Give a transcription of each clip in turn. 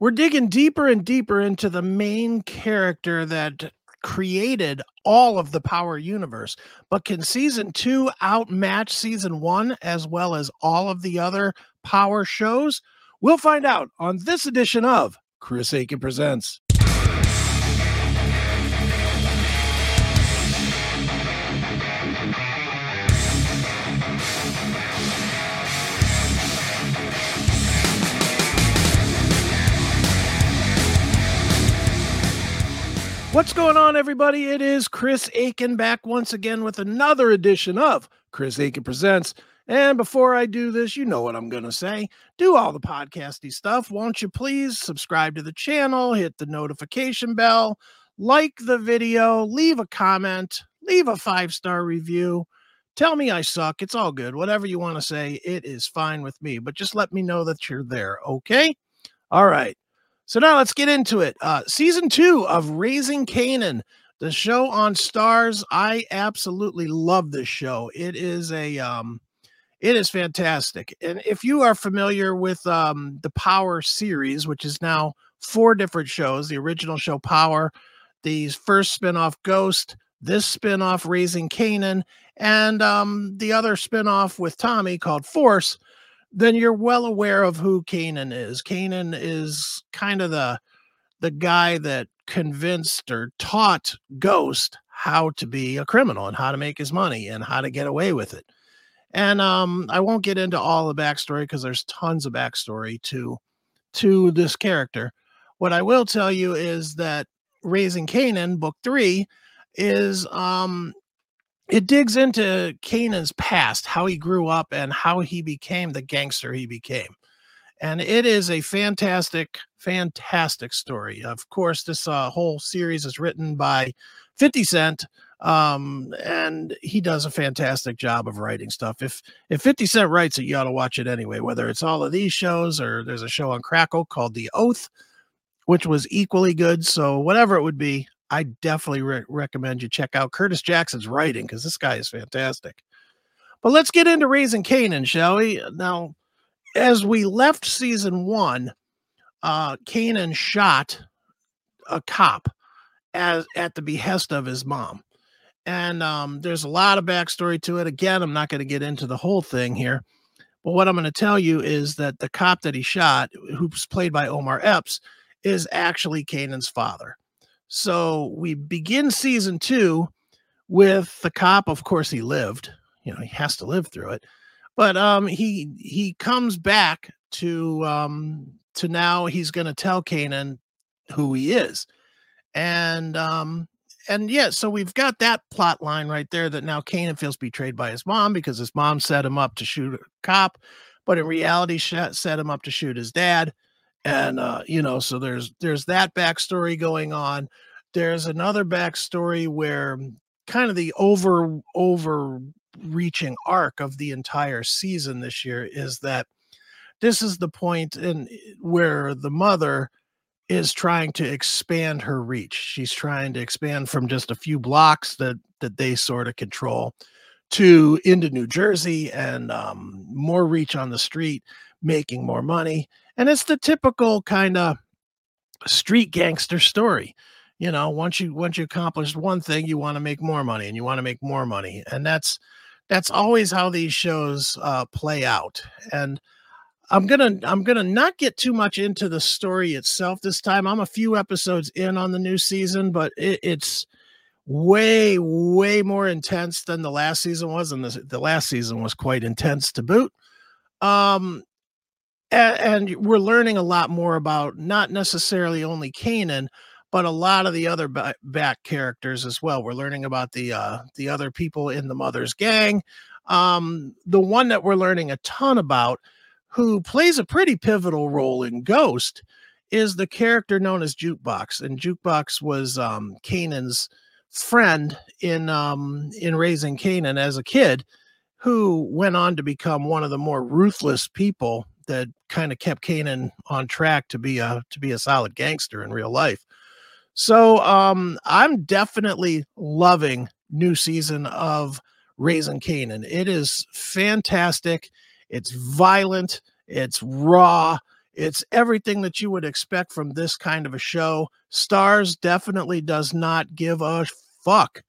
we're digging deeper and deeper into the main character that created all of the Power universe. But can season two outmatch season one as well as all of the other Power shows? We'll find out on this edition of Chris Akin Presents. What's going on, everybody? It is Chris Akin back once again with another edition of Chris Akin Presents. And before I do this, you know what I'm going to say. Do all the podcasty stuff. Won't you please subscribe to the channel, hit the notification bell, like the video, leave a comment, leave a five star review. Tell me I suck. It's all good. Whatever you want to say, it is fine with me. But just let me know that you're there. Okay. All right. So now let's get into it. Uh, season two of Raising Kanan, the show on Starz. I absolutely love this show. It is a um, it is fantastic. And if you are familiar with um, the Power series, which is now four different shows, the original show Power, the first spinoff Ghost, this spinoff Raising Kanan, and um, the other spinoff with Tommy called Force then you're well aware of who Kanan is. Kanan is kind of the the guy that convinced or taught Ghost how to be a criminal and how to make his money and how to get away with it. And um, I won't get into all the backstory because there's tons of backstory to to this character. What I will tell you is that Raising Kanan, book three, is um it digs into Kanan's past, how he grew up and how he became the gangster he became. And it is a fantastic, fantastic story. Of course, this uh, whole series is written by 50 Cent, um, and he does a fantastic job of writing stuff. If if 50 Cent writes it, you ought to watch it anyway, whether it's all of these shows or there's a show on Crackle called The Oath, which was equally good. So, whatever it would be, I definitely re- recommend you check out Curtis Jackson's writing because this guy is fantastic. But let's get into Raising Kanan, shall we? Now, as we left season one, uh, Kanan shot a cop as at the behest of his mom. And um, there's a lot of backstory to it. Again, I'm not going to get into the whole thing here. But what I'm going to tell you is that the cop that he shot, who's played by Omar Epps, is actually Kanan's father. So we begin season two with the cop. Of course, he lived. You know, he has to live through it. But um, he he comes back to um, to now he's going to tell Kanan who he is, and um, and yeah, so we've got that plot line right there that now Kanan feels betrayed by his mom because his mom set him up to shoot a cop, but in reality, set him up to shoot his dad and uh, you know, so there's there's that backstory going on. There's another backstory where kind of the over overreaching arc of the entire season this year is that this is the point in where the mother is trying to expand her reach. She's trying to expand from just a few blocks that that they sort of control to into New Jersey and um, more reach on the street, making more money. And it's the typical kind of street gangster story. You know, once you once you accomplish one thing, you want to make more money and you want to make more money. And that's that's always how these shows uh, play out. And I'm gonna I'm gonna not get too much into the story itself this time. I'm a few episodes in on the new season, but it, it's way way more intense than the last season was, and the, the last season was quite intense to boot. Um, and, and we're learning a lot more about not necessarily only Kanan, but a lot of the other back characters as well. We're learning about the uh, the other people in the mother's gang. Um, the one that we're learning a ton about, who plays a pretty pivotal role in Ghost, is the character known as Jukebox, and Jukebox was um, Kanan's friend in um, in raising Kanan as a kid, who went on to become one of the more ruthless people that kind of kept Kanan on track to be a to be a solid gangster in real life. So um, I'm definitely loving new season of Raising Kanan. It is fantastic. It's violent. It's raw. It's everything that you would expect from this kind of a show. Starz definitely does not give a fuck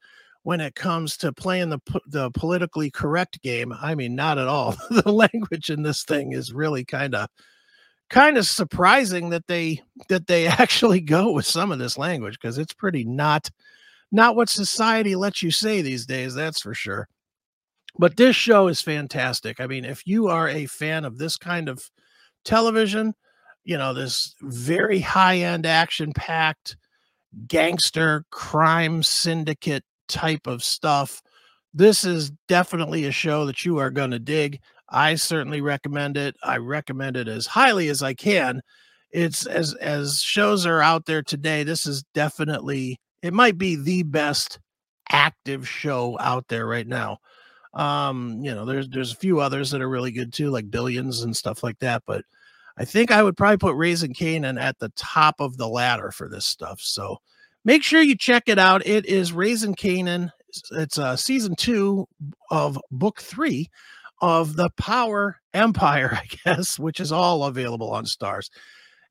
when it comes to playing the the politically correct game. I mean, not at all. the language in this thing is really kind of kind of surprising that they that they actually go with some of this language because it's pretty not not what society lets you say these days that's for sure but this show is fantastic i mean if you are a fan of this kind of television you know this very high end action packed gangster crime syndicate type of stuff this is definitely a show that you are going to dig I certainly recommend it. I recommend it as highly as I can. It's as as shows are out there today. This is definitely it might be the best active show out there right now. Um, you know, there's there's a few others that are really good too, like Billions and stuff like that. But I think I would probably put Raising Kanan at the top of the ladder for this stuff. So make sure you check it out. It is Raising Kanan. It's uh, season two of book three of the Power Empire, I guess, which is all available on Starz.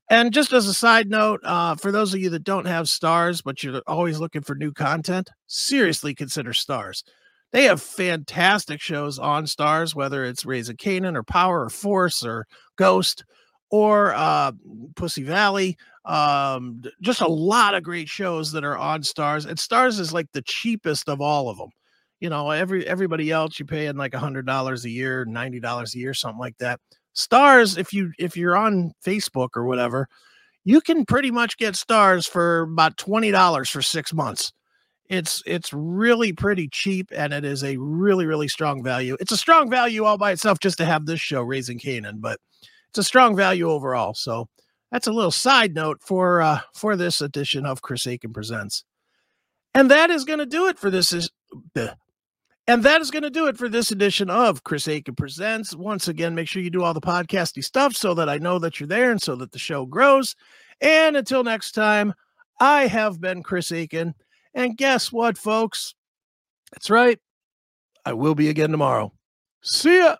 And just as a side note, uh, for those of you that don't have Starz, but you're always looking for new content, seriously consider Starz. They have fantastic shows on Starz, whether it's Raising Kanan or Power or Force or Ghost or uh, Pussy Valley. Um, just a lot of great shows that are on Starz, And Starz is like the cheapest of all of them you know, every everybody else you paying like a hundred dollars a year, ninety dollars a year, something like that. Starz, if you if you're on Facebook or whatever, you can pretty much get Stars for about twenty dollars for six months. It's it's really pretty cheap and it is a really really strong value. It's a strong value all by itself just to have this show raising Kanan, but it's a strong value overall. So that's a little side note for uh for this edition of Chris Akin Presents. And that is going to do it for this is and that is going to do it for this edition of Chris Akin Presents. Once again, make sure you do all the podcasty stuff so that I know that you're there and so that the show grows. And until next time, I have been Chris Akin. And guess what, folks? That's right. I will be again tomorrow. See ya.